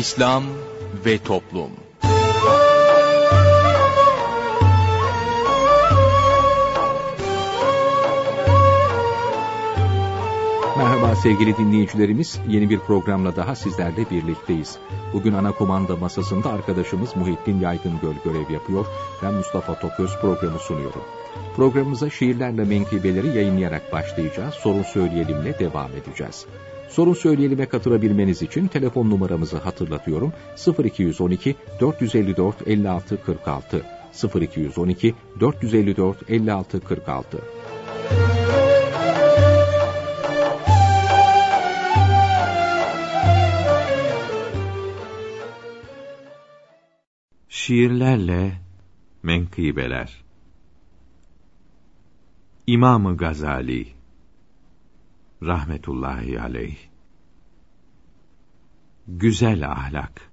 İslam ve Toplum Merhaba sevgili dinleyicilerimiz, yeni bir programla daha sizlerle birlikteyiz. Bugün ana kumanda masasında arkadaşımız Muhittin Yaygıngöl görev yapıyor. Ben Mustafa Toköz programı sunuyorum. Programımıza şiirlerle menkıbeleri yayınlayarak başlayacağız. Sorun söyleyelimle devam edeceğiz. Sorun söyleyelim'e katılabilmeniz için telefon numaramızı hatırlatıyorum. 0212 454 56 46 0212 454 56 46 Şiirlerle menkıbeler. İmam-ı Gazali rahmetullahi aleyh Güzel ahlak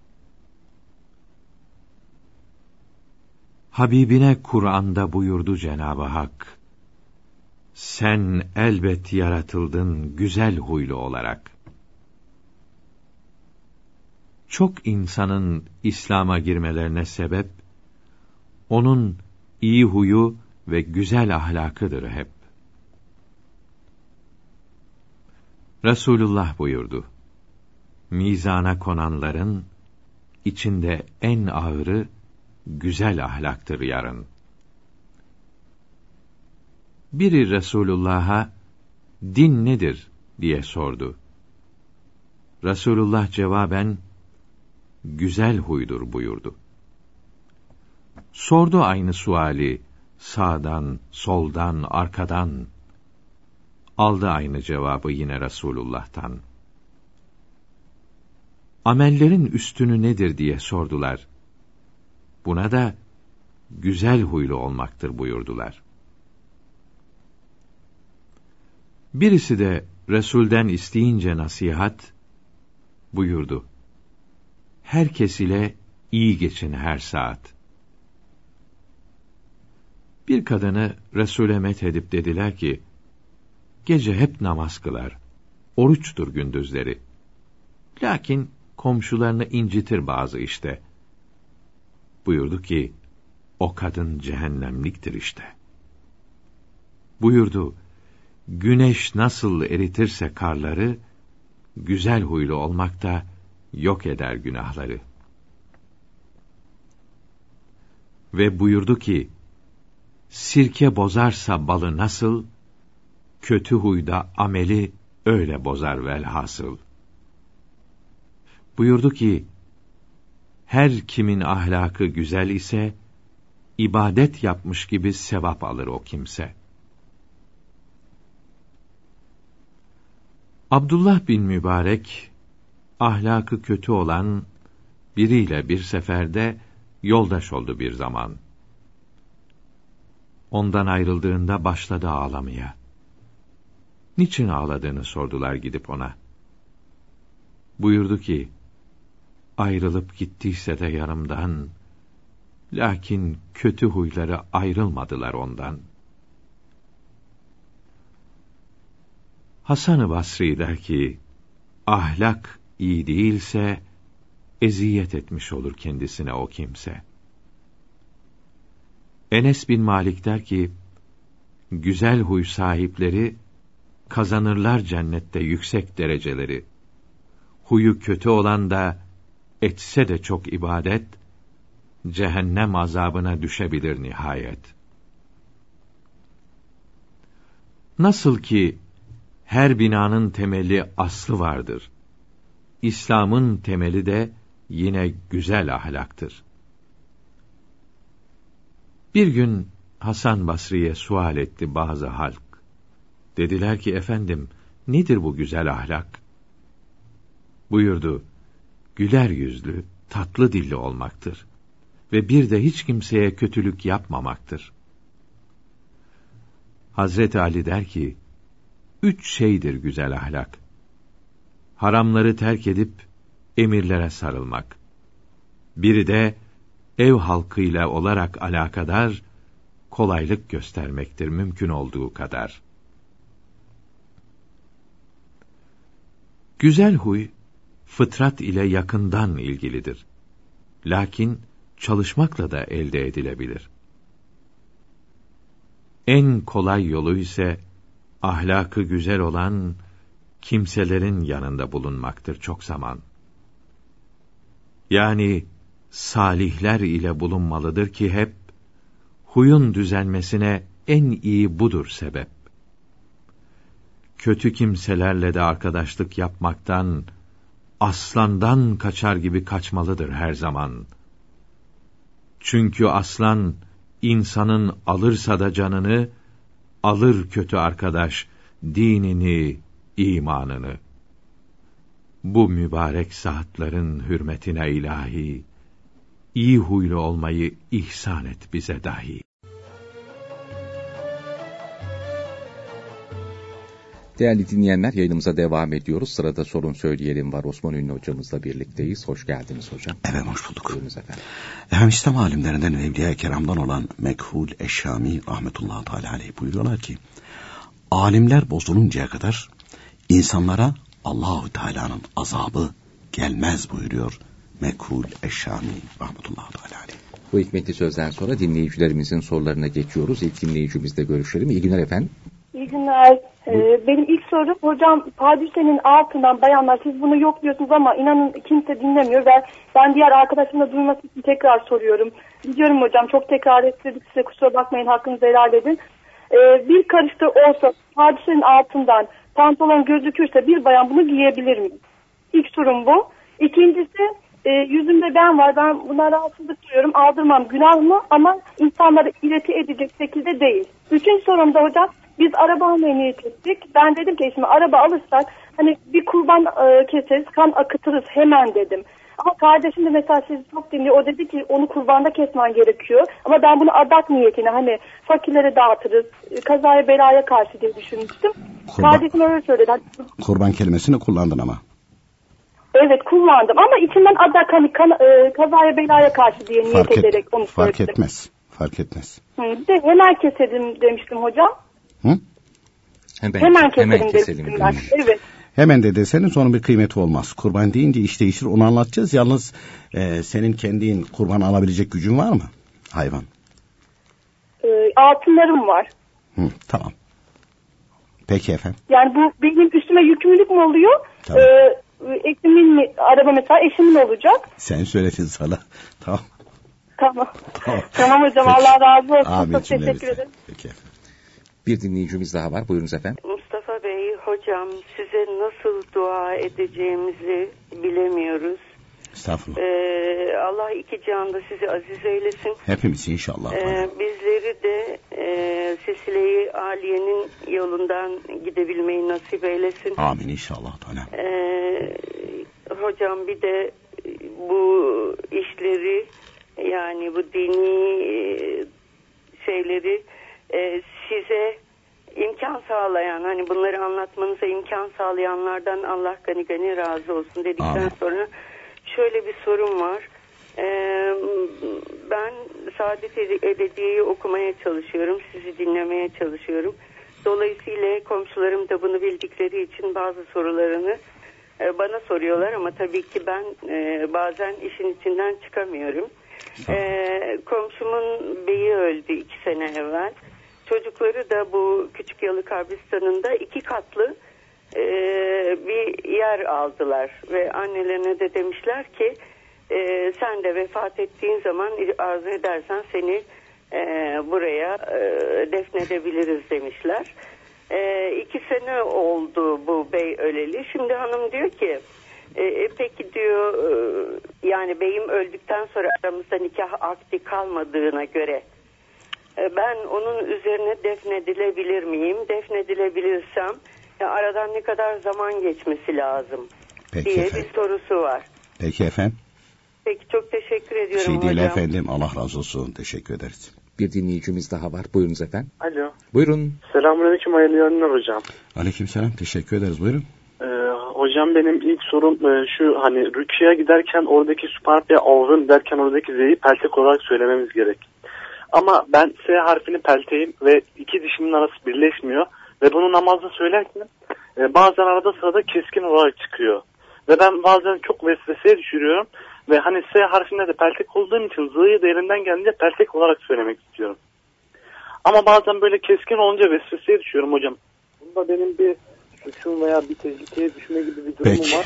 Habibine Kur'an'da buyurdu Cenab-ı Hak Sen elbet yaratıldın güzel huylu olarak. Çok insanın İslam'a girmelerine sebep onun iyi huyu ve güzel ahlakıdır hep. Resulullah buyurdu. Mizana konanların içinde en ağırı güzel ahlaktır yarın. Biri Resulullah'a din nedir diye sordu. Resulullah cevaben güzel huydur buyurdu. Sordu aynı suali sağdan, soldan, arkadan. Aldı aynı cevabı yine Resulullah'tan. Amellerin üstünü nedir diye sordular. Buna da güzel huylu olmaktır buyurdular. Birisi de Resul'den isteyince nasihat buyurdu. Herkes ile iyi geçin her saat. Bir kadını Resul'e met edip dediler ki, gece hep namaz kılar, oruçtur gündüzleri. Lakin komşularını incitir bazı işte. Buyurdu ki, o kadın cehennemliktir işte. Buyurdu, güneş nasıl eritirse karları, güzel huylu olmak da yok eder günahları. Ve buyurdu ki, sirke bozarsa balı nasıl, kötü huyda ameli öyle bozar velhasıl. Buyurdu ki, her kimin ahlakı güzel ise, ibadet yapmış gibi sevap alır o kimse. Abdullah bin Mübarek, ahlakı kötü olan biriyle bir seferde yoldaş oldu bir zaman. Ondan ayrıldığında başladı ağlamaya. Niçin ağladığını sordular gidip ona. Buyurdu ki, ayrılıp gittiyse de yarımdan, lakin kötü huyları ayrılmadılar ondan. Hasan-ı Basri der ki, ahlak iyi değilse, eziyet etmiş olur kendisine o kimse. Enes bin Malik der ki, güzel huy sahipleri, kazanırlar cennette yüksek dereceleri. Huyu kötü olan da, etse de çok ibadet, cehennem azabına düşebilir nihayet. Nasıl ki, her binanın temeli aslı vardır. İslam'ın temeli de yine güzel ahlaktır. Bir gün Hasan Basri'ye sual etti bazı halk. Dediler ki efendim, nedir bu güzel ahlak? Buyurdu, güler yüzlü, tatlı dilli olmaktır ve bir de hiç kimseye kötülük yapmamaktır. Hazret Ali der ki, üç şeydir güzel ahlak. Haramları terk edip, emirlere sarılmak. Biri de, ev halkıyla olarak alakadar, kolaylık göstermektir mümkün olduğu kadar. Güzel huy, fıtrat ile yakından ilgilidir. Lakin çalışmakla da elde edilebilir. En kolay yolu ise ahlakı güzel olan kimselerin yanında bulunmaktır çok zaman. Yani salihler ile bulunmalıdır ki hep huyun düzelmesine en iyi budur sebep. Kötü kimselerle de arkadaşlık yapmaktan aslandan kaçar gibi kaçmalıdır her zaman. Çünkü aslan insanın alırsa da canını alır kötü arkadaş dinini, imanını. Bu mübarek saatlerin hürmetine ilahi iyi huylu olmayı ihsan et bize dahi. Değerli dinleyenler yayınımıza devam ediyoruz. Sırada sorun söyleyelim var. Osman Ünlü hocamızla birlikteyiz. Hoş geldiniz hocam. Evet hoş bulduk. Buyurunuz efendim. Efendim İslam alimlerinden Evliya Keram'dan olan Mekhul Eşşami rahmetullahi teala aleyh buyuruyorlar ki alimler bozuluncaya kadar insanlara Allahu Teala'nın azabı gelmez buyuruyor Mekhul Eşşami rahmetullahi teala aleyh. Bu hikmetli sözden sonra dinleyicilerimizin sorularına geçiyoruz. İlk dinleyicimizle görüşelim. İyi günler efendim. İyi günler. Ee, benim ilk sorum hocam pardüsenin altından bayanlar siz bunu yok diyorsunuz ama inanın kimse dinlemiyor ve ben diğer arkadaşımla duyması için tekrar soruyorum. Biliyorum hocam çok tekrar ettirdik size kusura bakmayın hakkınızı helal edin. Ee, bir karışta olsa pardüsenin altından pantolon gözükürse bir bayan bunu giyebilir mi? İlk sorum bu. İkincisi e, yüzümde ben var ben buna rahatsızlık duyuyorum aldırmam günah mı ama insanları ileti edecek şekilde değil. Üçüncü sorumda hocam biz araba almaya niyet ettik. Ben dedim ki şimdi araba alırsak hani bir kurban e, keseriz kan akıtırız hemen dedim. Ama kardeşim de mesela sizi çok dinliyor. O dedi ki onu kurbanda kesmen gerekiyor. Ama ben bunu adak niyetine hani fakirlere dağıtırız. e, Kazaya belaya karşı diye düşünmüştüm. Kurban. Kardeşim öyle söyledi. Hani, Kurban kelimesini kullandın ama. Evet kullandım ama içimden adak hani kan, e, kazaya belaya karşı diye niyet Fark, et- ederek onu fark söyledim. etmez. Fark etmez. Hı, de hemen keselim demiştim hocam. Hı? Hemen, Hemen keselim, hemen keselim demiş. Evet. Hemen de deseniz onun bir kıymeti olmaz. Kurban deyince iş değişir onu anlatacağız. Yalnız e, senin kendin kurban alabilecek gücün var mı? Hayvan. E, altınlarım var. Hı, tamam. Peki efendim. Yani bu benim üstüme yükümlülük mü oluyor? Tabii. Ee, eşimin mi, araba mesela eşimin olacak. Sen söyledin sana. Tamam. Tamam. Tamam. tamam hocam Peki. Allah razı olsun. Amin Çok teşekkür ederim. Peki efendim. Bir dinleyicimiz daha var. Buyurunuz efendim. Mustafa Bey, hocam size nasıl dua edeceğimizi bilemiyoruz. Estağfurullah. Ee, Allah iki cihanda sizi aziz eylesin. Hepimiz inşallah. Ee, bizleri de e, Sesile-i Aliye'nin yolundan gidebilmeyi nasip eylesin. Amin inşallah. Ee, hocam bir de bu işleri yani bu dini e, şeyleri e, size imkan sağlayan hani bunları anlatmanıza imkan sağlayanlardan Allah gani gani razı olsun dedikten Amin. sonra şöyle bir sorum var. Ee, ben Saadet Ebediye'yi okumaya çalışıyorum. Sizi dinlemeye çalışıyorum. Dolayısıyla komşularım da bunu bildikleri için bazı sorularını e, bana soruyorlar ama tabii ki ben e, bazen işin içinden çıkamıyorum. E, komşumun beyi öldü iki sene evvel. Çocukları da bu Küçük Yalı Kabristanı'nda iki katlı e, bir yer aldılar ve annelerine de demişler ki e, sen de vefat ettiğin zaman arzu edersen seni e, buraya e, defnedebiliriz demişler. E, iki sene oldu bu bey öleli. Şimdi hanım diyor ki e, e, peki diyor e, yani beyim öldükten sonra aramızda nikah akdi kalmadığına göre ben onun üzerine defnedilebilir miyim? Defnedilebilirsem ya aradan ne kadar zaman geçmesi lazım Peki diye efendim. bir sorusu var. Peki efendim. Peki çok teşekkür Bir ediyorum şey değil hocam. efendim. Allah razı olsun. Teşekkür ederiz. Bir dinleyicimiz daha var. Buyurunuz efendim. Alo. Buyurun. Selamünaleyküm hayırlı yayınlar hocam. Aleykümselam. Teşekkür ederiz. Buyurun. Ee, hocam benim ilk sorum e, şu hani rüküye giderken oradaki süparpya avın derken oradaki z'yi peltek olarak söylememiz gerek. Ama ben S harfini pelteyim ve iki dişimin arası birleşmiyor ve bunu namazda söylerken e, bazen arada sırada keskin olarak çıkıyor. Ve ben bazen çok vesveseye düşürüyorum. Ve hani S harfinde de peltek olduğum için zı'yı da elimden gelince peltek olarak söylemek istiyorum. Ama bazen böyle keskin olunca vesveseye düşüyorum hocam. Bunda benim bir suçum veya bir tehlikeye düşme gibi bir durumum Peki. var.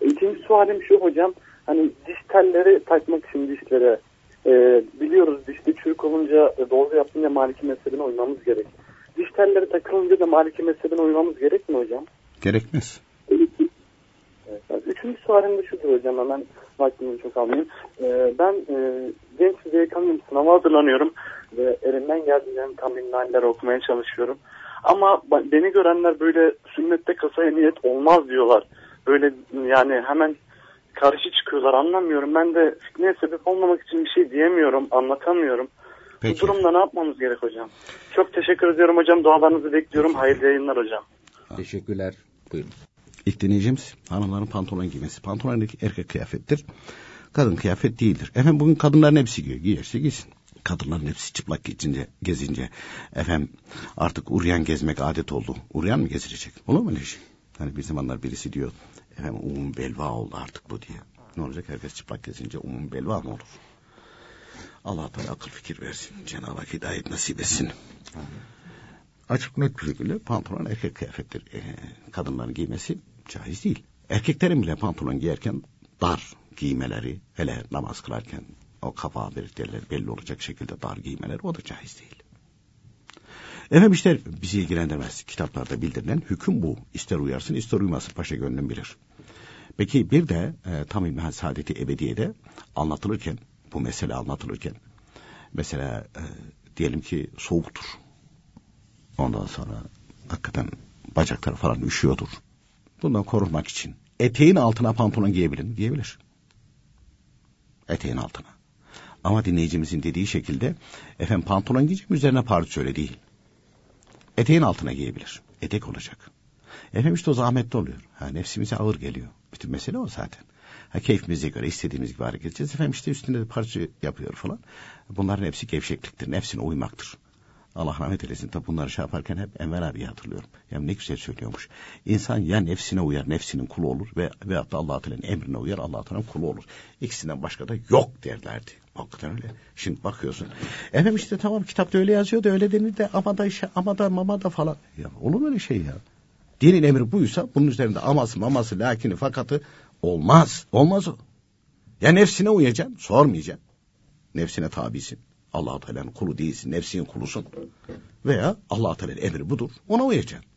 İkinci sualim şu hocam. Hani diş telleri takmak için dişlere e, biliyoruz dişte çürük olunca e, dolgu yapınca maliki mezhebine uymamız gerek. Diş telleri takılınca da maliki mezhebine uymamız gerek mi hocam? Gerekmez. Evet. Üçüncü sualim de şudur hocam hemen vaktimi çok almayayım. Ee, ben e, genç bir delikanlıyım sınava hazırlanıyorum ve elimden geldiğince tam minnaller okumaya çalışıyorum. Ama beni görenler böyle sünnette kasaya niyet olmaz diyorlar. Böyle yani hemen karşı çıkıyorlar anlamıyorum. Ben de fitneye sebep olmamak için bir şey diyemiyorum, anlatamıyorum. Peki. Bu durumda ne yapmamız gerek hocam? Çok teşekkür ediyorum hocam. Dualarınızı bekliyorum. Hayırlı yayınlar hocam. Teşekkürler. Buyurun. İlk dinleyicimiz hanımların pantolon giymesi. Pantolon erkek kıyafettir. Kadın kıyafet değildir. Efendim bugün kadınların hepsi giyiyor. Giyerse giysin. Kadınların hepsi çıplak gezince, gezince efendim artık uryan gezmek adet oldu. Uryan mı gezilecek? Olur mu öyle şey? Hani bir zamanlar birisi diyor efendim umum belva oldu artık bu diye. Ne olacak herkes çıplak gezince umum belva mı olur? Allah Teala akıl fikir versin. Cenab-ı Hak hidayet nasip etsin. Açık net bir şekilde pantolon erkek kıyafettir. Ee, kadınların giymesi caiz değil. Erkeklerin bile pantolon giyerken dar giymeleri, hele namaz kılarken o kafa belirtileri belli olacak şekilde dar giymeleri o da caiz değil. Efendim işte bizi ilgilendirmez. Kitaplarda bildirilen hüküm bu. İster uyarsın ister uymasın paşa gönlüm bilir. Peki bir de e, tam İlmihal Saadeti Ebediye'de anlatılırken, bu mesele anlatılırken, mesela e, diyelim ki soğuktur. Ondan sonra hakikaten bacakları falan üşüyordur. Bundan korunmak için eteğin altına pantolon giyebilir mi? Giyebilir. Eteğin altına. Ama dinleyicimizin dediği şekilde efendim pantolon giyeceğim üzerine pardösü öyle değil. Eteğin altına giyebilir. Etek olacak. Efendim işte o zahmetli oluyor. Ha, nefsimize ağır geliyor. Bütün mesele o zaten. Ha, keyfimize göre istediğimiz gibi hareket edeceğiz. Efendim işte üstünde de parça yapıyor falan. Bunların hepsi gevşekliktir. Nefsine uymaktır. Allah rahmet eylesin. Tabi bunları şey yaparken hep Enver abi hatırlıyorum. Yani ne güzel söylüyormuş. İnsan ya nefsine uyar, nefsinin kulu olur ve veyahut da Allah Teala'nın emrine uyar, Allah Teala'nın kulu olur. İkisinden başka da yok derlerdi. Hakikaten öyle. Şimdi bakıyorsun. Efendim işte tamam kitapta öyle yazıyor da öyle denir de ama da işe, ama da mama da falan. Ya olur mu öyle şey ya? Dinin emri buysa bunun üzerinde aması maması lakini fakatı olmaz. Olmaz o. Ya nefsine uyacaksın sormayacaksın. Nefsine tabisin. allah Teala'nın kulu değilsin. Nefsinin kulusun. Veya allah Teala'nın emri budur. Ona uyacaksın.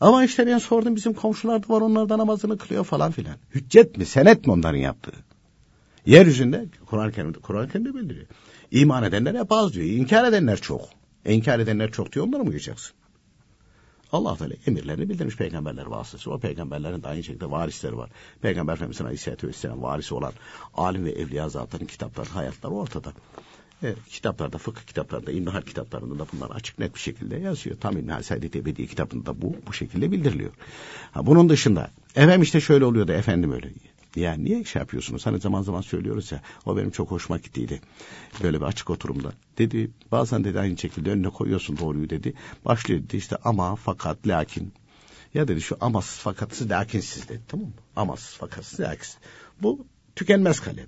Ama işte ben sordum bizim komşular da var onlar da namazını kılıyor falan filan. Hüccet mi senet mi onların yaptığı? Yeryüzünde Kur'an-ı Kerim'de, Kur'an-ı Kerim'de bildiriyor. İman edenler hep az diyor. İnkar edenler çok. İnkar edenler çok diyor onlara mı uyacaksın? Allah Teala emirlerini bildirmiş peygamberler vasıtasıyla. O peygamberlerin de aynı şekilde varisleri var. Peygamber Efendimiz'in Aleyhisselatü Vesselam varisi olan alim ve evliya zatların kitapları, hayatları ortada. E, kitaplarda, fıkıh kitaplarında, İlmihal kitaplarında da bunlar açık net bir şekilde yazıyor. Tam İlmihal Saadet Ebedi kitabında da bu bu şekilde bildiriliyor. Ha, bunun dışında efendim işte şöyle oluyor da efendim öyle. Yani niye şey yapıyorsunuz? Hani zaman zaman söylüyoruz ya. O benim çok hoşuma gittiydi. Böyle bir açık oturumda. Dedi bazen dedi aynı şekilde önüne koyuyorsun doğruyu dedi. Başlıyor dedi işte ama fakat lakin. Ya dedi şu amasız fakatsız lakinsiz dedi tamam mı? Amasız fakatsız lakinsiz. Bu tükenmez kalem.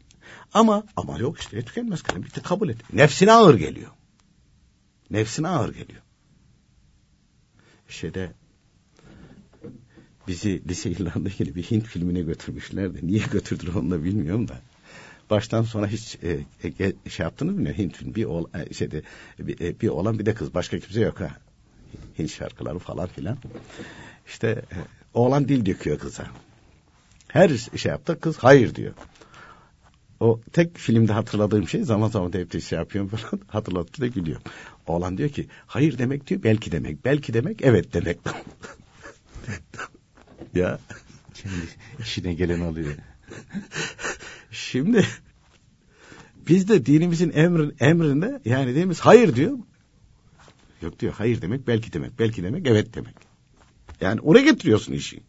Ama ama yok işte tükenmez kalem. Bitti kabul et. Nefsine ağır geliyor. Nefsine ağır geliyor. Şeyde bizi lise yıllarında yine bir Hint filmine götürmüşler de niye götürdüler onu da bilmiyorum da. Baştan sona hiç e, e, şey yaptınız mı? Hint film bir oğlan, e, şeyde bir, e, bir oğlan bir de kız başka kimse yok ha. Hint şarkıları falan filan. İşte e, oğlan dil döküyor kıza. Her şey yaptı kız hayır diyor. O tek filmde hatırladığım şey zaman zaman da hep şey yapıyorum falan hatırlattı da gülüyor. Oğlan diyor ki hayır demek diyor belki demek. Belki demek evet demek. ya. Şimdi işine gelen alıyor. Şimdi biz de dinimizin emrin, emrinde yani dinimiz hayır diyor. Yok diyor hayır demek belki demek. Belki demek evet demek. Yani oraya getiriyorsun işi.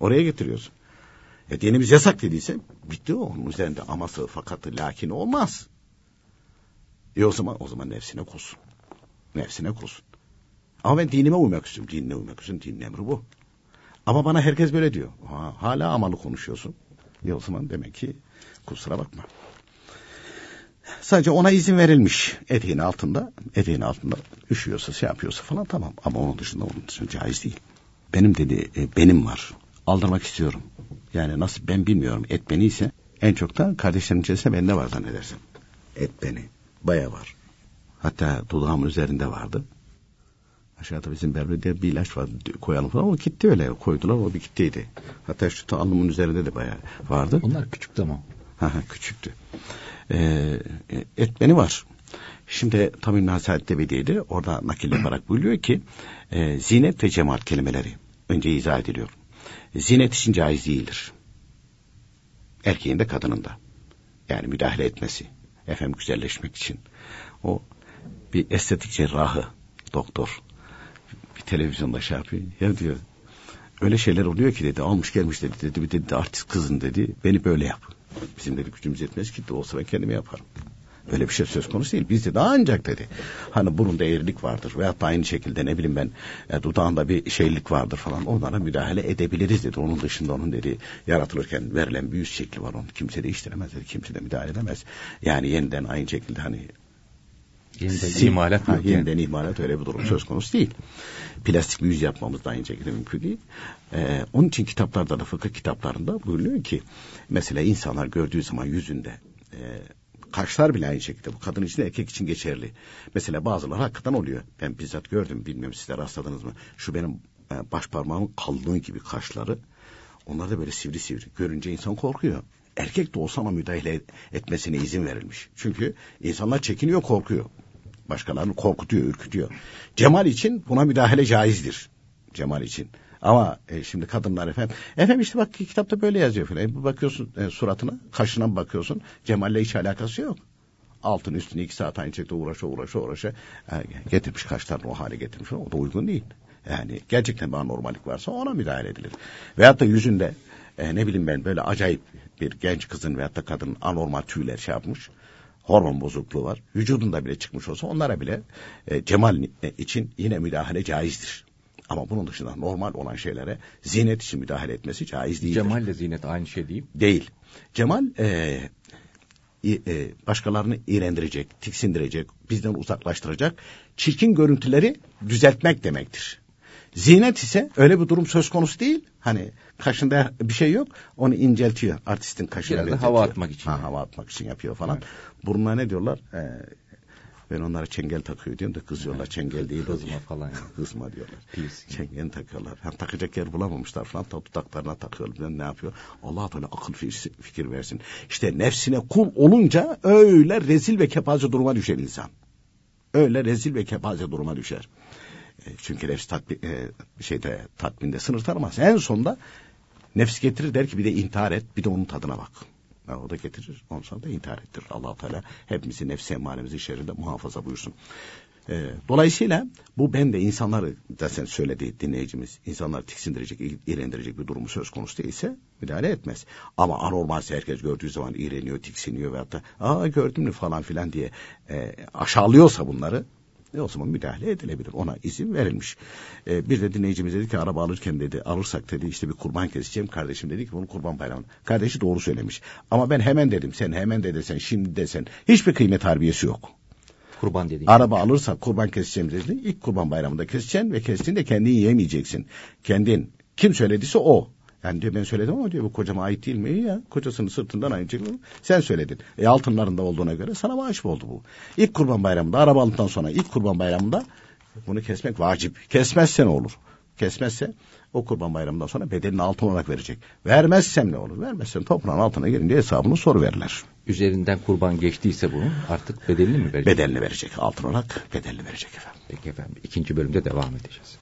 Oraya getiriyorsun. E dinimiz yasak dediyse bitti o. Onun üzerinde aması fakatı lakin olmaz. E o zaman o zaman nefsine kulsun. Nefsine kulsun. Ama ben dinime uymak istiyorum. Dinine uymak istiyorum. Dinin emri bu. Ama bana herkes böyle diyor. Ha, hala amalı konuşuyorsun. Ya o zaman demek ki kusura bakma. Sadece ona izin verilmiş eteğin altında, eteğin altında üşüyorsa, şey yapıyorsa falan tamam. Ama onun dışında onun dışında caiz değil. Benim dedi, e, benim var. Aldırmak istiyorum. Yani nasıl ben bilmiyorum. Et beni ise en çok da kardeşlerin içerisinde bende var zannedersem. Et beni. Baya var. Hatta dudağımın üzerinde vardı. Aşağıda bizim berberde bir ilaç vardı koyalım falan. O gitti öyle koydular o bir gittiydi. Hatta şu alnımın üzerinde de bayağı vardı. Onlar küçük tamam. Küçüktü. Ee, etmeni var. Şimdi tabi Nasihat Devedi'ydi. Orada nakil yaparak buyuruyor ki e, zinet ve cemaat kelimeleri önce izah ediliyor. Zinet için caiz değildir. Erkeğin de kadının da. Yani müdahale etmesi. Efendim güzelleşmek için. O bir estetik cerrahı, doktor televizyonda şey yapıyor. Ya diyor öyle şeyler oluyor ki dedi almış gelmiş dedi dedi bir dedi artist kızın dedi beni böyle yap. Bizim dedi gücümüz yetmez ki olsa ben kendime yaparım. Öyle bir şey söz konusu değil. Bizde de ancak dedi. Hani burunda eğrilik vardır veyahut da aynı şekilde ne bileyim ben e, dudağında bir şeylik vardır falan. Onlara müdahale edebiliriz dedi. Onun dışında onun dedi yaratılırken verilen bir yüz şekli var. Onu kimse değiştiremez dedi. Kimse de müdahale edemez. Yani yeniden aynı şekilde hani Yeniden Sim, imalat ha, yeniden yani. imalat öyle bir durum söz konusu değil. Plastik bir yüz yapmamız da aynı şekilde mümkün değil. Ee, onun için kitaplarda da fıkıh kitaplarında buyuruyor ki mesela insanlar gördüğü zaman yüzünde e, kaşlar bile aynı şekilde bu kadın için erkek için geçerli. Mesela bazıları hakikaten oluyor. Ben bizzat gördüm bilmiyorum siz de rastladınız mı? Şu benim e, baş parmağımın kalınlığı gibi kaşları. Onlar da böyle sivri sivri. Görünce insan korkuyor. Erkek de olsa ama müdahale etmesine izin verilmiş. Çünkü insanlar çekiniyor, korkuyor. Başkalarını korkutuyor, ürkütüyor. Cemal için buna müdahale caizdir. Cemal için. Ama e, şimdi kadınlar efendim. Efendim işte bak kitapta böyle yazıyor falan. E, bakıyorsun e, suratına, kaşına bakıyorsun. Cemal'le hiç alakası yok. Altın üstüne iki saat aynı şekilde uğraşa uğraşa uğraşa e, getirmiş kaşlarını o hale getirmiş. O da uygun değil. Yani gerçekten bir anormalik varsa ona müdahale edilir. Veyahut da yüzünde e, ne bileyim ben böyle acayip bir genç kızın veyahut da kadın anormal tüyler şey yapmış hormon bozukluğu var. Vücudunda bile çıkmış olsa onlara bile e, cemal için yine müdahale caizdir. Ama bunun dışında normal olan şeylere zinet için müdahale etmesi caiz değildir. Cemal ile zinet aynı şey değil. Değil. Cemal e, e, başkalarını iğrendirecek, tiksindirecek, bizden uzaklaştıracak, çirkin görüntüleri düzeltmek demektir. Zinet ise öyle bir durum söz konusu değil. Hani kaşında bir şey yok. Onu inceltiyor. Artistin kaşını. Biraz hava atmak için. Ha, hava atmak için yapıyor falan. Evet. Burnuna ne diyorlar? Ee, ben onlara çengel takıyor diyorum da kızıyorlar. Evet. Çengel değil Kızma diye. falan. Yani. Kızma diyorlar. Piercing. Çengel takıyorlar. Hem takacak yer bulamamışlar falan. Ta dudaklarına takıyorlar. Ben ne yapıyor? Allah Teala akıl fikir versin. İşte nefsine kul olunca öyle rezil ve kepaze duruma düşer insan. Öyle rezil ve kepaze duruma düşer. E, çünkü nefs tatmin, e, şeyde tatminde sınır tanımaz. En sonunda nefs getirir der ki bir de intihar et bir de onun tadına bak. Ya, o da getirir. Ondan sonra da intihar ettirir. allah Teala hepimizi nefsi emmaremizi şerrinde muhafaza buyursun. E, dolayısıyla bu ben de insanları da sen söyledi dinleyicimiz insanlar tiksindirecek, iğrendirecek bir durumu söz konusu değilse müdahale etmez. Ama anormalse herkes gördüğü zaman iğreniyor, tiksiniyor veyahut da aa gördün mü falan filan diye e, aşağılıyorsa bunları e o zaman müdahale edilebilir. Ona izin verilmiş. E, bir de dinleyicimiz dedi ki araba alırken dedi alırsak dedi işte bir kurban keseceğim. Kardeşim dedi ki bunu kurban bayramı. Kardeşi doğru söylemiş. Ama ben hemen dedim sen hemen de desen şimdi desen hiçbir kıymet harbiyesi yok. Kurban dediğin. Araba alırsak kurban keseceğim dedi. İlk kurban bayramında keseceksin ve kestiğinde kendin yiyemeyeceksin. Kendin. Kim söylediyse o. Yani diyor ben söyledim ama diyor bu kocama ait değil mi? ya kocasının sırtından aynı şekilde sen söyledin. E altınlarında olduğuna göre sana maaş oldu bu. İlk kurban bayramında araba aldıktan sonra ilk kurban bayramında bunu kesmek vacip. Kesmezse ne olur? Kesmezse o kurban bayramından sonra bedelini altın olarak verecek. Vermezsem ne olur? Vermezsem toprağın altına girince hesabını soru verirler. Üzerinden kurban geçtiyse bunun artık bedelini mi verecek? Bedelini verecek. Altın olarak bedelini verecek efendim. Peki efendim. İkinci bölümde devam edeceğiz.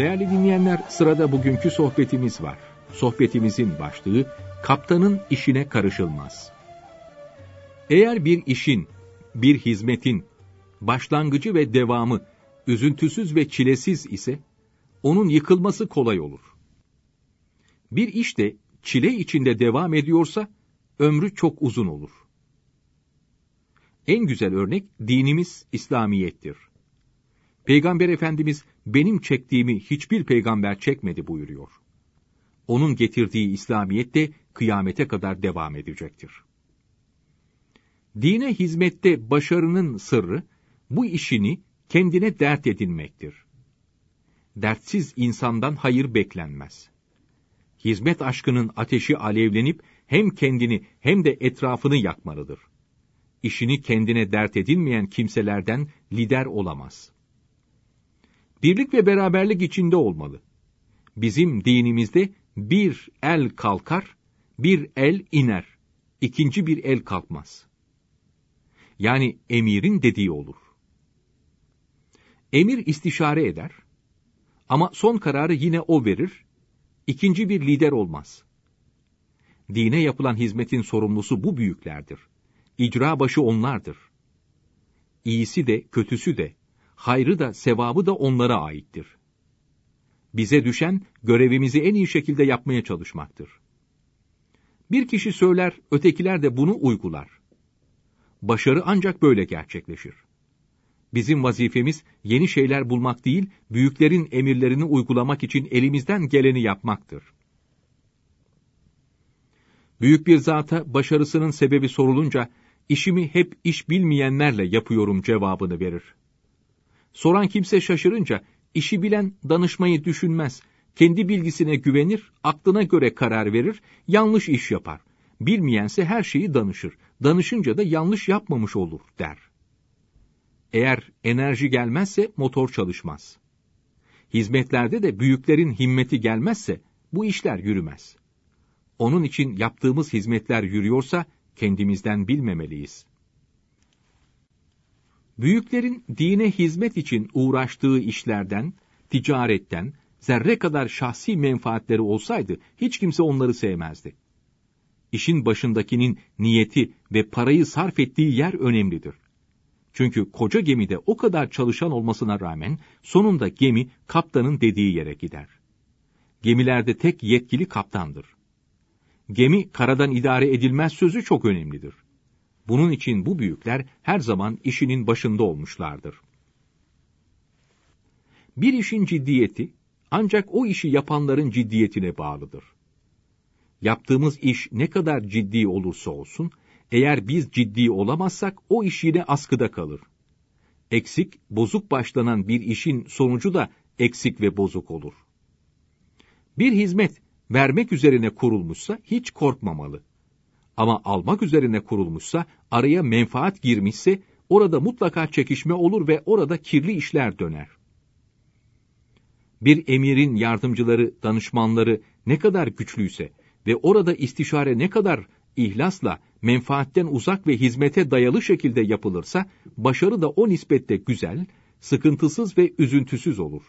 Değerli dinleyenler, sırada bugünkü sohbetimiz var. Sohbetimizin başlığı, kaptanın işine karışılmaz. Eğer bir işin, bir hizmetin, başlangıcı ve devamı üzüntüsüz ve çilesiz ise, onun yıkılması kolay olur. Bir iş de çile içinde devam ediyorsa, ömrü çok uzun olur. En güzel örnek dinimiz İslamiyettir. Peygamber Efendimiz benim çektiğimi hiçbir peygamber çekmedi buyuruyor. Onun getirdiği İslamiyet de kıyamete kadar devam edecektir. Dine hizmette başarının sırrı, bu işini kendine dert edinmektir. Dertsiz insandan hayır beklenmez. Hizmet aşkının ateşi alevlenip hem kendini hem de etrafını yakmalıdır. İşini kendine dert edinmeyen kimselerden lider olamaz. Birlik ve beraberlik içinde olmalı. Bizim dinimizde bir el kalkar, bir el iner, ikinci bir el kalkmaz. Yani emirin dediği olur. Emir istişare eder ama son kararı yine o verir, ikinci bir lider olmaz. Dine yapılan hizmetin sorumlusu bu büyüklerdir. İcra başı onlardır. İyisi de kötüsü de, hayrı da sevabı da onlara aittir. Bize düşen görevimizi en iyi şekilde yapmaya çalışmaktır. Bir kişi söyler, ötekiler de bunu uygular. Başarı ancak böyle gerçekleşir. Bizim vazifemiz yeni şeyler bulmak değil, büyüklerin emirlerini uygulamak için elimizden geleni yapmaktır. Büyük bir zata başarısının sebebi sorulunca, işimi hep iş bilmeyenlerle yapıyorum cevabını verir. Soran kimse şaşırınca, işi bilen danışmayı düşünmez, kendi bilgisine güvenir, aklına göre karar verir, yanlış iş yapar. Bilmeyense her şeyi danışır, danışınca da yanlış yapmamış olur der. Eğer enerji gelmezse motor çalışmaz. Hizmetlerde de büyüklerin himmeti gelmezse bu işler yürümez. Onun için yaptığımız hizmetler yürüyorsa kendimizden bilmemeliyiz. Büyüklerin dine hizmet için uğraştığı işlerden, ticaretten, zerre kadar şahsi menfaatleri olsaydı hiç kimse onları sevmezdi. İşin başındakinin niyeti ve parayı sarf ettiği yer önemlidir. Çünkü koca gemide o kadar çalışan olmasına rağmen sonunda gemi kaptanın dediği yere gider. Gemilerde tek yetkili kaptandır. Gemi karadan idare edilmez sözü çok önemlidir. Bunun için bu büyükler her zaman işinin başında olmuşlardır. Bir işin ciddiyeti ancak o işi yapanların ciddiyetine bağlıdır. Yaptığımız iş ne kadar ciddi olursa olsun, eğer biz ciddi olamazsak o iş yine askıda kalır. Eksik, bozuk başlanan bir işin sonucu da eksik ve bozuk olur. Bir hizmet vermek üzerine kurulmuşsa hiç korkmamalı. Ama almak üzerine kurulmuşsa, araya menfaat girmişse, orada mutlaka çekişme olur ve orada kirli işler döner. Bir emirin yardımcıları, danışmanları ne kadar güçlüyse ve orada istişare ne kadar ihlasla, menfaatten uzak ve hizmete dayalı şekilde yapılırsa, başarı da o nispette güzel, sıkıntısız ve üzüntüsüz olur.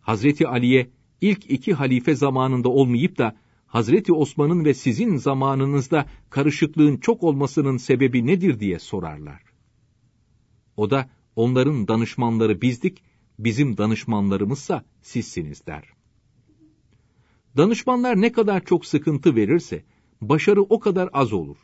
Hazreti Ali'ye ilk iki halife zamanında olmayıp da Hazreti Osman'ın ve sizin zamanınızda karışıklığın çok olmasının sebebi nedir diye sorarlar. O da onların danışmanları bizdik, bizim danışmanlarımızsa sizsiniz der. Danışmanlar ne kadar çok sıkıntı verirse, başarı o kadar az olur.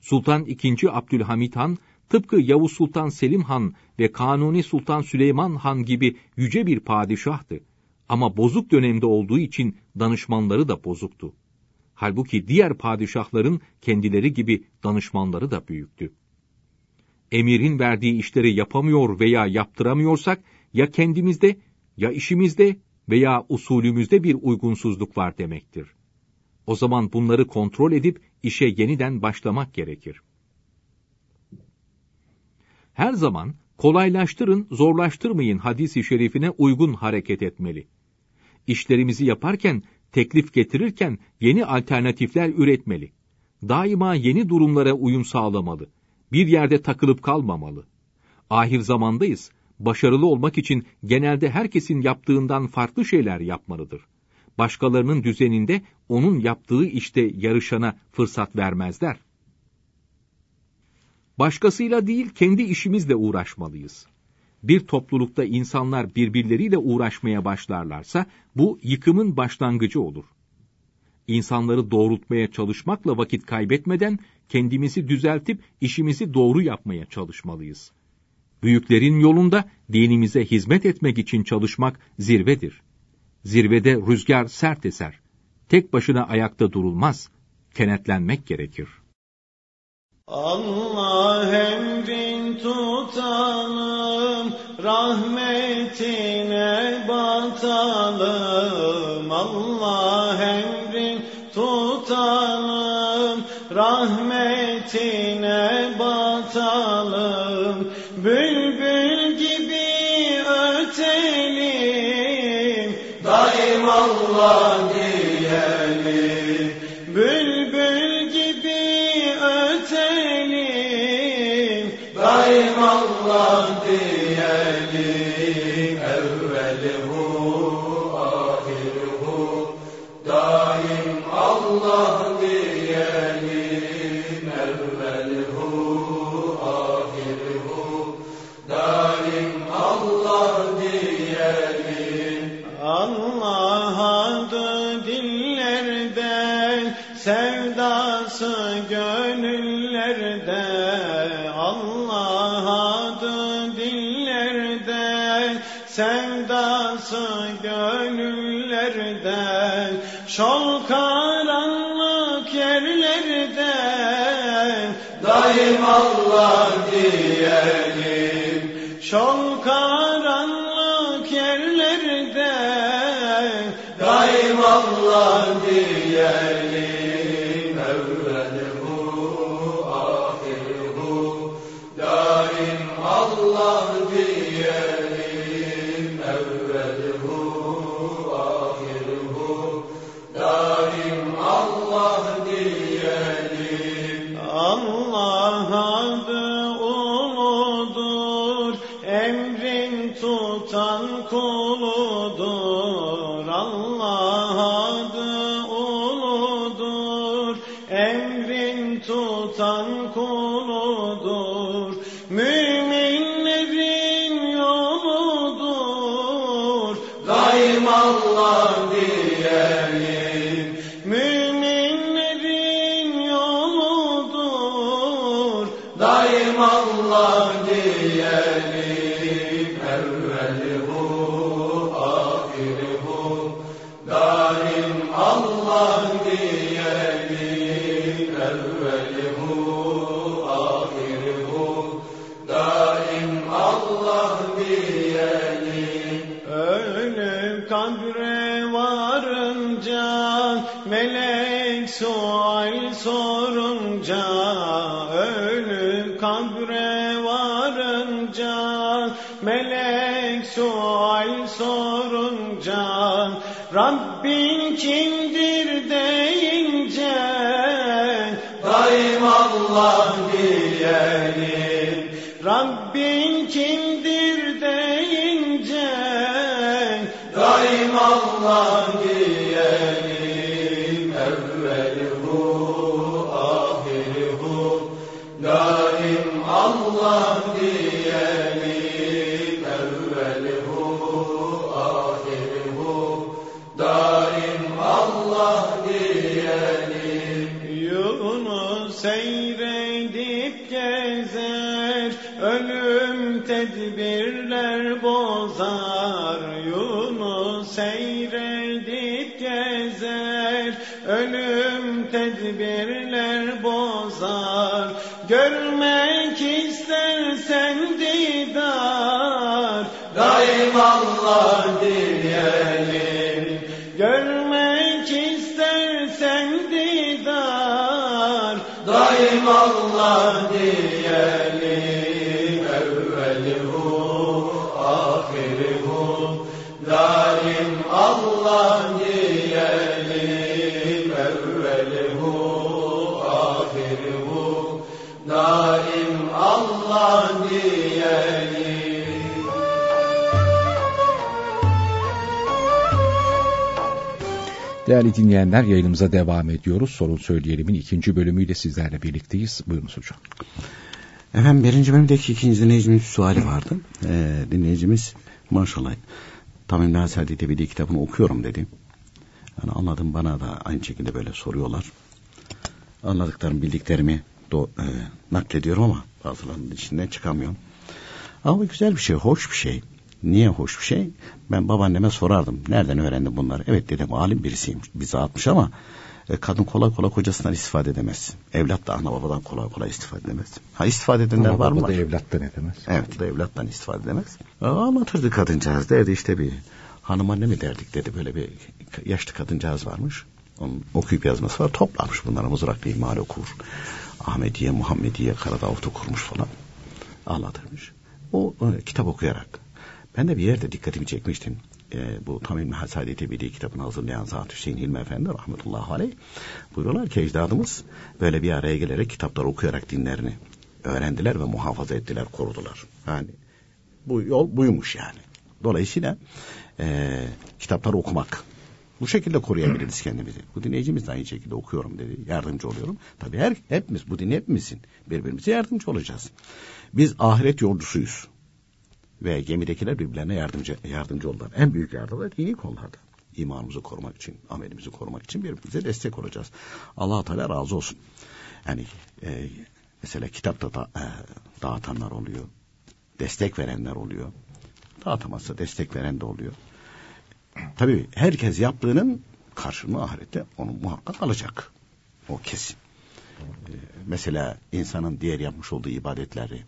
Sultan II. Abdülhamit Han, tıpkı Yavuz Sultan Selim Han ve Kanuni Sultan Süleyman Han gibi yüce bir padişahtı. Ama bozuk dönemde olduğu için danışmanları da bozuktu. Halbuki diğer padişahların kendileri gibi danışmanları da büyüktü. Emirin verdiği işleri yapamıyor veya yaptıramıyorsak ya kendimizde ya işimizde veya usulümüzde bir uygunsuzluk var demektir. O zaman bunları kontrol edip işe yeniden başlamak gerekir. Her zaman kolaylaştırın, zorlaştırmayın hadisi şerifine uygun hareket etmeli işlerimizi yaparken, teklif getirirken yeni alternatifler üretmeli. Daima yeni durumlara uyum sağlamalı. Bir yerde takılıp kalmamalı. Ahir zamandayız. Başarılı olmak için genelde herkesin yaptığından farklı şeyler yapmalıdır. Başkalarının düzeninde onun yaptığı işte yarışana fırsat vermezler. Başkasıyla değil kendi işimizle uğraşmalıyız bir toplulukta insanlar birbirleriyle uğraşmaya başlarlarsa bu yıkımın başlangıcı olur. insanları doğrultmaya çalışmakla vakit kaybetmeden kendimizi düzeltip işimizi doğru yapmaya çalışmalıyız. Büyüklerin yolunda dinimize hizmet etmek için çalışmak zirvedir. Zirvede rüzgar sert eser. Tek başına ayakta durulmaz. Kenetlenmek gerekir. Allah emrin tutalım, rahmetine batalım. Allah emrin tutalım, rahmetine batalım. Bülbül gibi ötelim, daim Allah diyelim. Rabbin kimdir deyince, daim Allah diyelim. Diyelim. Değerli dinleyenler yayınımıza devam ediyoruz. Sorun Söyleyelim'in ikinci bölümüyle sizlerle birlikteyiz. Buyurunuz hocam. Efendim birinci bölümdeki ikinci dinleyicimiz suali vardı. Ee, dinleyicimiz maşallah Tamim Nasir Tevhidi kitabını okuyorum dedi. Yani anladım bana da aynı şekilde böyle soruyorlar. Anladıklarımı, bildiklerimi do, e, naklediyorum ama bazılarının içinden çıkamıyorum. Ama güzel bir şey, hoş bir şey. Niye hoş bir şey? Ben babaanneme sorardım. Nereden öğrendin bunları? Evet dedim alim birisiyim. Bize atmış ama e, kadın kolay kolay kocasından istifade edemez. Evlat da ana babadan kolay kolay istifade edemez. Ha istifade edenler Ama var mı? baba da evlattan edemez. Evet da evlattan istifade edemez. Aa, Anlatırdı kadıncağız derdi işte bir hanım anne mi derdik dedi böyle bir yaşlı kadıncağız varmış. Onun okuyup yazması var toplarmış bunları mızraklı ihmal okur. Ahmediye, Muhammediye, Karadavut okurmuş falan. Anlatırmış. O e, kitap okuyarak. Ben de bir yerde dikkatimi çekmiştim. E, bu Tam İlmi Hasadeti Ebedi kitabını hazırlayan Zat Hüseyin Hilmi Efendi rahmetullahi aleyh buyuruyorlar ki ecdadımız böyle bir araya gelerek kitapları okuyarak dinlerini öğrendiler ve muhafaza ettiler, korudular. Yani bu yol buymuş yani. Dolayısıyla e, kitapları okumak. Bu şekilde koruyabiliriz kendimizi. Bu dinleyicimiz de aynı şekilde okuyorum dedi. Yardımcı oluyorum. Tabii her hepimiz bu din hepimizin birbirimize yardımcı olacağız. Biz ahiret yolcusuyuz. Ve gemidekiler birbirlerine yardımcı yardımcı oldular. En büyük yardımlar dini konularda. İmanımızı korumak için, amelimizi korumak için birbirimize destek olacağız. allah Teala razı olsun. Yani e, mesela kitapta da, e, dağıtanlar oluyor. Destek verenler oluyor. Dağıtamazsa destek veren de oluyor. Tabii herkes yaptığının karşılığını ahirette onu muhakkak alacak. O kesin. Ee, mesela insanın diğer yapmış olduğu ibadetleri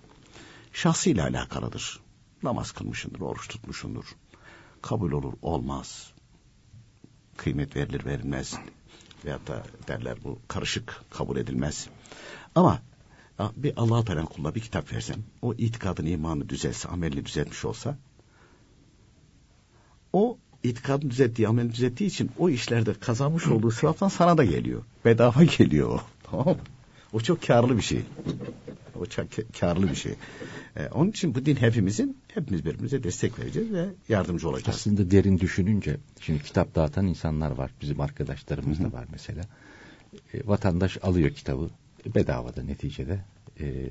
şahsıyla alakalıdır. Namaz kılmışındır, oruç tutmuşundur. Kabul olur, olmaz. Kıymet verilir, verilmez. Veyahut da derler bu karışık kabul edilmez. Ama bir Allah-u Teala kuluna bir kitap versem, o itikadını, imanı düzelse, amelini düzeltmiş olsa, o itikadını düzelttiği, amelini düzelttiği için o işlerde kazanmış olduğu sevaptan sana da geliyor. Bedava geliyor o. Tamam mı? O çok karlı bir şey. O çok karlı bir şey. Ee, onun için bu din hepimizin, hepimiz birbirimize destek vereceğiz ve yardımcı olacağız. Aslında derin düşününce şimdi kitap dağıtan insanlar var. Bizim arkadaşlarımız da var mesela. E, vatandaş alıyor kitabı bedavada neticede. E,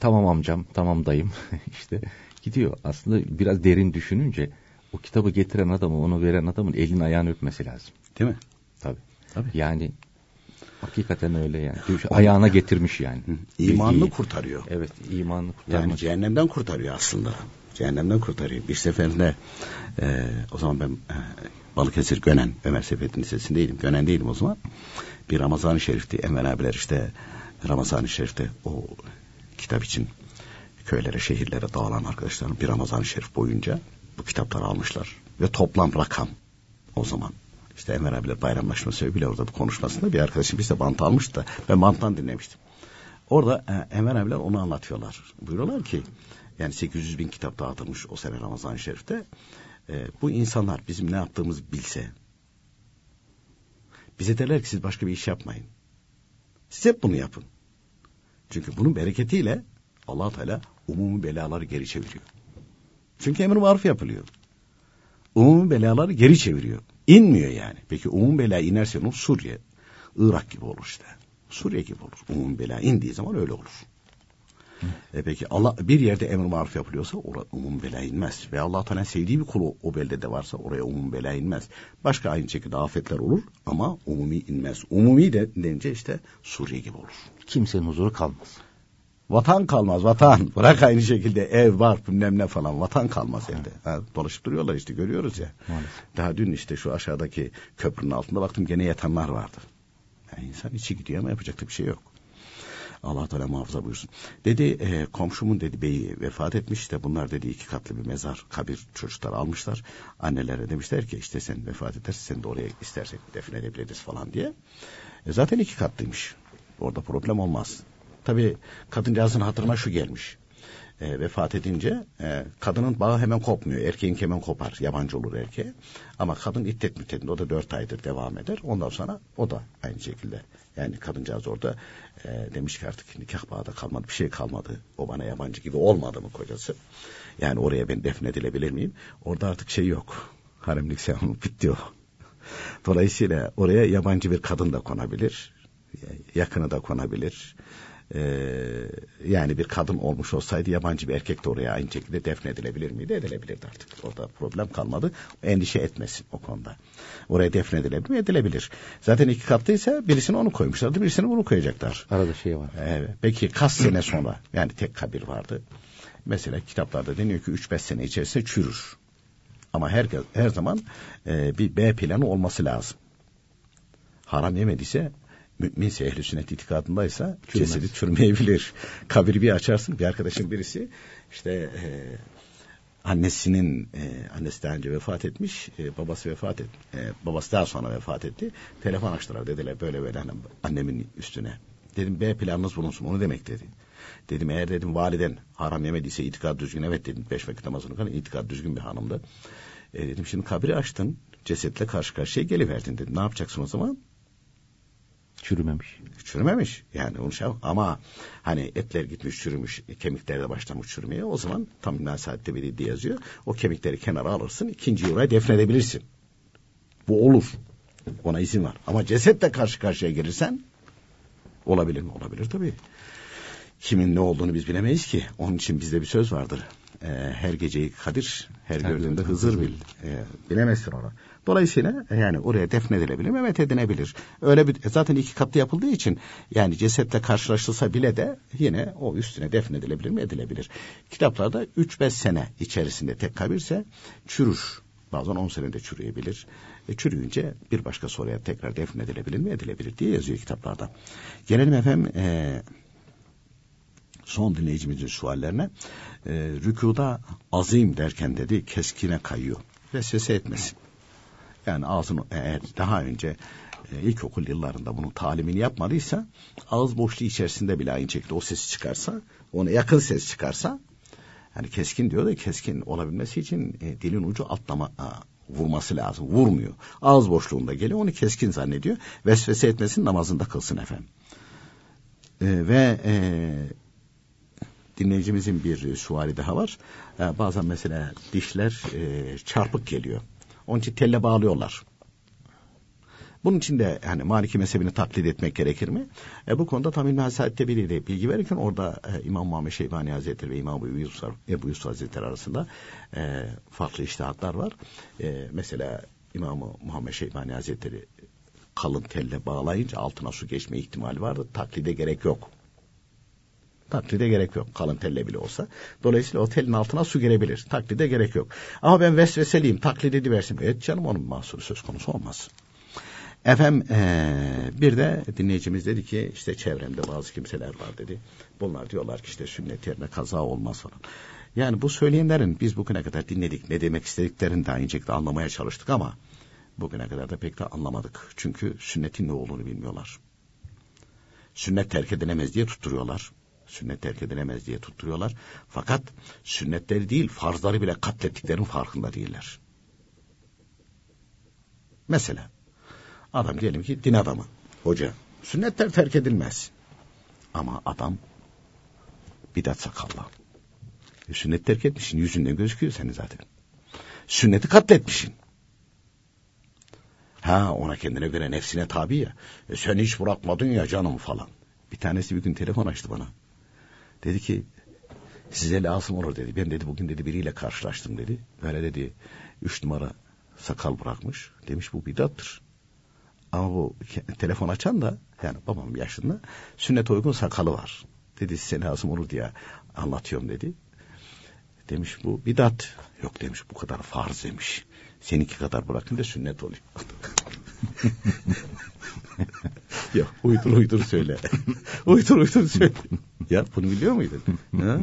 tamam amcam, tamam dayım işte gidiyor. Aslında biraz derin düşününce o kitabı getiren adamı, onu veren adamın elini ayağını öpmesi lazım. Değil mi? Tabii. Tabii. Yani hakikaten öyle yani. Ayağına getirmiş yani. İmanını Bilgiyi. kurtarıyor. Evet, imanını kurtarmak. Yani cehennemden kurtarıyor aslında. Cehennemden kurtarıyor. Bir seferinde e, o zaman ben e, Balıkesir Gönen Ömer Seyfettin Lisesi'ndeydim. Gönen değilim o zaman. Bir Ramazan-ı Şerif'ti. Emel abiler işte Ramazan-ı Şerif'te o kitap için köylere, şehirlere dağılan arkadaşlarım bir Ramazan-ı Şerif boyunca bu kitapları almışlar. Ve toplam rakam o zaman işte Emel abiler bayramlaşma sebebiyle orada bir konuşmasında bir arkadaşım bize bant almıştı da ben banttan dinlemiştim. Orada e, Enver abiler onu anlatıyorlar. Buyuruyorlar ki yani 800 bin kitap dağıtılmış o sene Ramazan-ı Şerif'te. E, bu insanlar bizim ne yaptığımızı bilse bize derler ki siz başka bir iş yapmayın. Siz hep bunu yapın. Çünkü bunun bereketiyle allah Teala umumi belaları geri çeviriyor. Çünkü emir maruf yapılıyor. Umumi belaları geri çeviriyor. İnmiyor yani. Peki umumi bela inerse ne olur? Suriye, Irak gibi olur işte. Suriye gibi olur. Umumi bela indiği zaman öyle olur. E peki Allah bir yerde emir maruf yapılıyorsa oraya umum bela inmez. Ve Allah Teala sevdiği bir kulu o beldede varsa oraya umum bela inmez. Başka aynı şekilde afetler olur ama umumi inmez. Umumi de denince işte Suriye gibi olur. Kimsenin huzuru kalmaz. Vatan kalmaz vatan. Bırak aynı şekilde ev var bilmem ne falan. Vatan kalmaz evde. Ha, dolaşıp duruyorlar işte görüyoruz ya. Maalesef. Daha dün işte şu aşağıdaki köprünün altında baktım gene yatanlar vardı. Yani insan içi gidiyor ama yapacak da bir şey yok. Allah Teala muhafaza buyursun. Dedi e, komşumun dedi beyi vefat etmiş de bunlar dedi iki katlı bir mezar kabir çocuklar almışlar. Annelere demişler ki işte sen vefat edersen sen de oraya istersek defnedebiliriz falan diye. E, zaten iki katlıymış. Orada problem olmaz. Tabii kadıncağızın hatırına şu gelmiş. E, vefat edince e, kadının bağı hemen kopmuyor. Erkeğin hemen kopar. Yabancı olur erkeğe. Ama kadın iddet müddetinde o da dört aydır devam eder. Ondan sonra o da aynı şekilde. Yani kadıncağız orada e, demiş ki artık nikah bağda kalmadı. Bir şey kalmadı. O bana yabancı gibi olmadı mı kocası? Yani oraya ben defnedilebilir miyim? Orada artık şey yok. Haremlik sevamı bitti o. Dolayısıyla oraya yabancı bir kadın da konabilir. Yakını da konabilir. E, yani bir kadın olmuş olsaydı yabancı bir erkek de oraya aynı şekilde defnedilebilir miydi? Edilebilirdi artık. Orada problem kalmadı. Endişe etmesin o konuda. Oraya defnedilebilir mi? Edilebilir. Zaten iki katlıysa birisini onu koymuşlardı, birisini bunu koyacaklar. Arada şey var. Evet. Peki kaç sene sonra yani tek kabir vardı. Mesela kitaplarda deniyor ki 3-5 sene içerisinde çürür. Ama her, her zaman e, bir B planı olması lazım. Haram yemediyse müminse ehli sünnet itikadındaysa Çürümez. cesedi çürümeyebilir. Kabiri bir açarsın bir arkadaşın birisi işte e, annesinin e, annesi daha önce vefat etmiş e, babası vefat et e, babası daha sonra vefat etti. Telefon açtılar dediler böyle böyle hani annemin üstüne. Dedim B planınız bulunsun onu demek dedi. Dedim eğer dedim validen haram yemediyse itikad düzgün evet dedim beş vakit namazını kılan itikad düzgün bir hanımdı. E, dedim şimdi kabri açtın cesetle karşı karşıya geliverdin dedim. Ne yapacaksın o zaman Çürümemiş. çürümemiş. Yani onu şey ama hani etler gitmiş çürümüş, kemikler de başlamış çürümeye. O zaman tam nasihatte bir diye yazıyor. O kemikleri kenara alırsın, ikinci oraya defnedebilirsin. Bu olur. Ona izin var. Ama cesetle karşı karşıya gelirsen olabilir mi? Olabilir tabii. Kimin ne olduğunu biz bilemeyiz ki. Onun için bizde bir söz vardır. Ee, her geceyi Kadir, her, Her gördüğünde gördüğünde Hızır bil. Ee, bilemezsin onu. Dolayısıyla yani oraya defnedilebilir mi? Evet edinebilir. Öyle bir zaten iki katlı yapıldığı için yani cesetle karşılaşılsa bile de yine o üstüne defnedilebilir mi? Edilebilir. Kitaplarda 3-5 sene içerisinde tek kabirse çürür. Bazen 10 senede çürüyebilir. E, çürüyünce bir başka soruya tekrar defnedilebilir mi? Edilebilir diye yazıyor kitaplarda. Gelelim efendim e, son dinleyicimizin suallerine. E, rükuda azim derken dedi keskine kayıyor. Vesvese etmesin. Yani ağzını eğer daha önce e, ilkokul yıllarında bunun talimini yapmadıysa ağız boşluğu içerisinde bile aynı şekilde o ses çıkarsa ona yakın ses çıkarsa yani keskin diyor da keskin olabilmesi için e, dilin ucu atlama a, vurması lazım. Vurmuyor. Ağız boşluğunda geliyor onu keskin zannediyor. Vesvese etmesin namazında kılsın efendim. E, ve e, dinleyicimizin bir suali daha var. E, bazen mesela dişler e, çarpık geliyor. Onun için telle bağlıyorlar. Bunun için de yani Maliki mezhebini taklit etmek gerekir mi? E, bu konuda tam İlmi Hasaret'te biri de bilgi verirken orada e, İmam Muhammed Şeybani Hazretleri ve İmam Ebu Yusuf Hazretleri arasında e, farklı iştihatlar var. E, mesela İmam Muhammed Şeybani Hazretleri kalın telle bağlayınca altına su geçme ihtimali vardı. Taklide gerek yok. Taklide gerek yok. Kalın telle bile olsa. Dolayısıyla o telin altına su girebilir. Taklide gerek yok. Ama ben vesveseliyim. Taklit ediversin. Evet canım onun mahsuru söz konusu olmaz. Efendim ee, bir de dinleyicimiz dedi ki işte çevremde bazı kimseler var dedi. Bunlar diyorlar ki işte sünnet yerine kaza olmaz falan. Yani bu söyleyenlerin biz bugüne kadar dinledik. Ne demek istediklerini aynı şekilde anlamaya çalıştık ama bugüne kadar da pek de anlamadık. Çünkü sünnetin ne olduğunu bilmiyorlar. Sünnet terk edilemez diye tutturuyorlar sünnet terk edilemez diye tutturuyorlar. Fakat sünnetleri değil farzları bile katlettiklerinin farkında değiller. Mesela adam diyelim ki din adamı, hoca. Sünnetler terk edilmez. Ama adam bidat sakallı. E, sünnet terk etmişsin yüzünden gözüküyor senin zaten. Sünneti katletmişsin. Ha ona kendine göre nefsine tabi ya. E, sen hiç bırakmadın ya canım falan. Bir tanesi bir gün telefon açtı bana. Dedi ki size lazım olur dedi. Ben dedi bugün dedi biriyle karşılaştım dedi. Böyle dedi üç numara sakal bırakmış. Demiş bu bidattır. Ama bu telefon açan da yani babam yaşında sünnet uygun sakalı var. Dedi size lazım olur diye anlatıyorum dedi. Demiş bu bidat. Yok demiş bu kadar farz demiş. Seninki kadar bırakın da sünnet oluyor. Yok uydur uydur söyle. uydur uydur söyle. Ya bunu biliyor muydun? ha?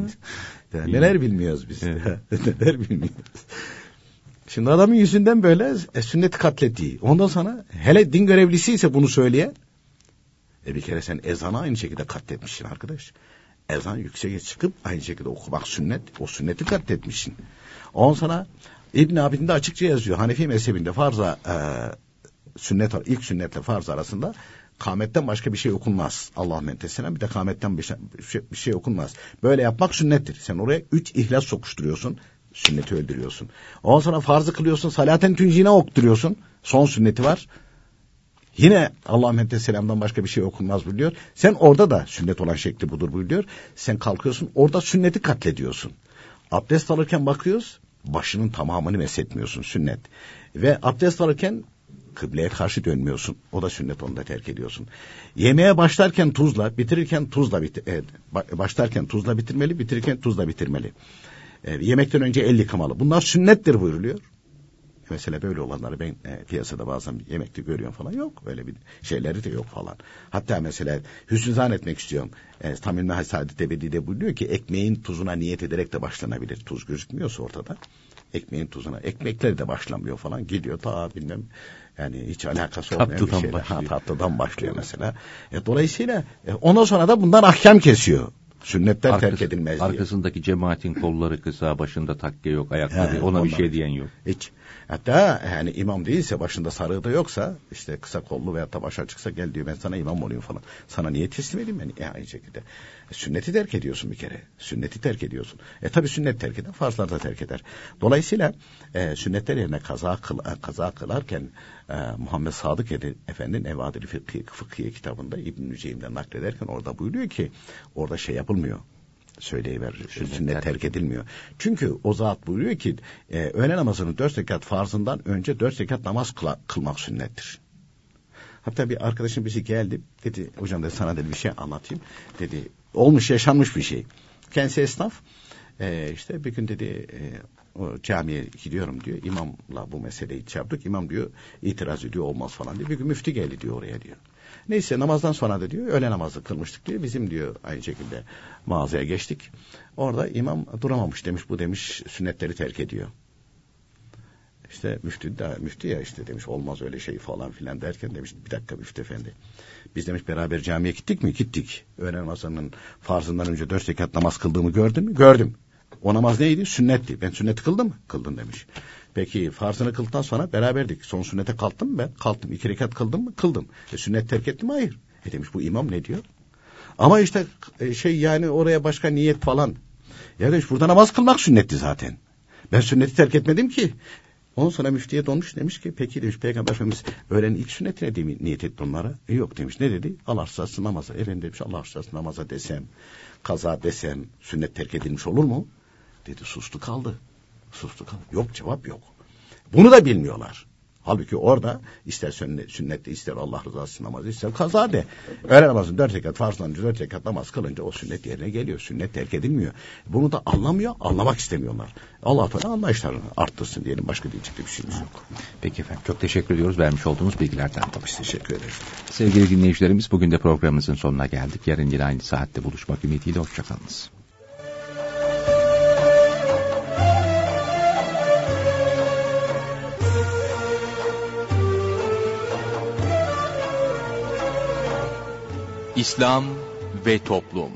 Ya, neler bilmiyoruz biz. neler bilmiyoruz. Şimdi adamın yüzünden böyle e, sünneti katlettiği. Ondan sonra hele din görevlisi ise bunu söyleyen. E bir kere sen ezanı aynı şekilde katletmişsin arkadaş. Ezan yükseğe çıkıp aynı şekilde okumak sünnet. O sünneti katletmişsin. Ondan sonra İbn Abidin de açıkça yazıyor. Hanefi mezhebinde farza e, sünnet ilk sünnetle farz arasında kametten başka bir şey okunmaz. Allah mentesine bir de kametten bir şey, bir şey okunmaz. Böyle yapmak sünnettir. Sen oraya üç ihlas sokuşturuyorsun. Sünneti öldürüyorsun. Ondan sonra farzı kılıyorsun. Salaten tüncine okturuyorsun. Son sünneti var. Yine Allah Selam'dan başka bir şey okunmaz buyuruyor. Sen orada da sünnet olan şekli budur buyuruyor. Sen kalkıyorsun orada sünneti katlediyorsun. Abdest alırken bakıyoruz başının tamamını meshetmiyorsun sünnet. Ve abdest alırken kıbleye karşı dönmüyorsun. O da sünnet onu da terk ediyorsun. Yemeğe başlarken tuzla, bitirirken tuzla bit evet, başlarken tuzla bitirmeli, bitirirken tuzla bitirmeli. E, yemekten önce el yıkamalı. Bunlar sünnettir buyuruluyor. Mesela böyle olanları ben e, piyasada bazen yemekte görüyorum falan yok. Öyle bir şeyleri de yok falan. Hatta mesela hüsnü etmek istiyorum. E, Tamim Nahal Saadet Ebedi de buyuruyor ki ekmeğin tuzuna niyet ederek de başlanabilir. Tuz gözükmüyorsa ortada. Ekmeğin tuzuna. Ekmekleri de başlamıyor falan. Gidiyor ta bilmem yani hiç alakası olmayan tatlıdan bir şeyle. Başlıyor. Ha, tatlıdan başlıyor mesela. E, dolayısıyla e, ondan sonra da bundan ahkam kesiyor. Sünnetler Arkası, terk edilmez diye. Arkasındaki cemaatin kolları kısa, başında takke yok, ayakları He, ona ondan. bir şey diyen yok. Hiç. Hatta yani imam değilse başında sarığı da yoksa işte kısa kollu veya da baş açıksa gel diyor ben sana imam olayım falan. Sana niye teslim edeyim ben? E, aynı şekilde. Sünneti terk ediyorsun bir kere. Sünneti terk ediyorsun. E tabi sünnet terk eder, farzlar da terk eder. Dolayısıyla e, sünnetler yerine kaza, kıl, e, kaza kılarken e, Muhammed Sadık Efendi'nin Evadili Fıkhiye, Fıkhiye kitabında İbn-i Nüceym'den naklederken orada buyuruyor ki orada şey yapılmıyor söyleyiver. Sünnet, sünnet terk edilmiyor. Çünkü o zat buyuruyor ki e, öğle namazının dört rekat farzından önce dört rekat namaz kıla, kılmak sünnettir. Hatta bir arkadaşım birisi geldi. Dedi hocam dedi sana dedi bir şey anlatayım. Dedi olmuş yaşanmış bir şey. Kendisi esnaf. E, işte bir gün dedi e, o camiye gidiyorum diyor. İmamla bu meseleyi çarptık. İmam diyor itiraz ediyor olmaz falan diyor. Bir gün müftü geldi diyor oraya diyor. Neyse namazdan sonra da diyor öğle namazı kılmıştık diyor. Bizim diyor aynı şekilde mağazaya geçtik. Orada imam duramamış demiş bu demiş sünnetleri terk ediyor. İşte müftü de müftü ya işte demiş olmaz öyle şey falan filan derken demiş bir dakika müftü efendi. Biz demiş beraber camiye gittik mi? Gittik. Öğle namazının farzından önce dört rekat namaz kıldığımı gördün mü? Gördüm. O namaz neydi? Sünnetti. Ben sünneti kıldım mı? Kıldın demiş. Peki farzını kıldıktan sonra beraberdik. Son sünnete kalktım mı ben? Kalktım. İki rekat kıldım mı? Kıldım. E, sünnet terk ettim mi? Hayır. E demiş bu imam ne diyor? Ama işte e, şey yani oraya başka niyet falan. Ya demiş burada namaz kılmak sünnetti zaten. Ben sünneti terk etmedim ki. Ondan sonra müftiye donmuş demiş ki peki demiş Peygamber Efendimiz öğlenin ilk sünnetine değil mi niyet etti onlara? E, yok demiş ne dedi? Allah rızası namaza. Efendim demiş Allah rızası namaza desem kaza desem sünnet terk edilmiş olur mu? Dedi sustu kaldı. Sustu kaldı. Yok cevap yok. Bunu da bilmiyorlar. Halbuki orada ister sünnette ister Allah rızası namazı ister kaza de. Öğle namazın dört rekat farzlanınca dört rekat namaz kılınca o sünnet yerine geliyor. Sünnet terk edilmiyor. Bunu da anlamıyor, anlamak istemiyorlar. Allah Teala anlayışlarını arttırsın diyelim. Başka diyecek bir şeyimiz yok. Peki efendim. Çok teşekkür ediyoruz vermiş olduğunuz bilgilerden. Tabii teşekkür ederiz. Sevgili dinleyicilerimiz bugün de programımızın sonuna geldik. Yarın yine aynı saatte buluşmak ümidiyle. Hoşçakalınız. İslam ve Toplum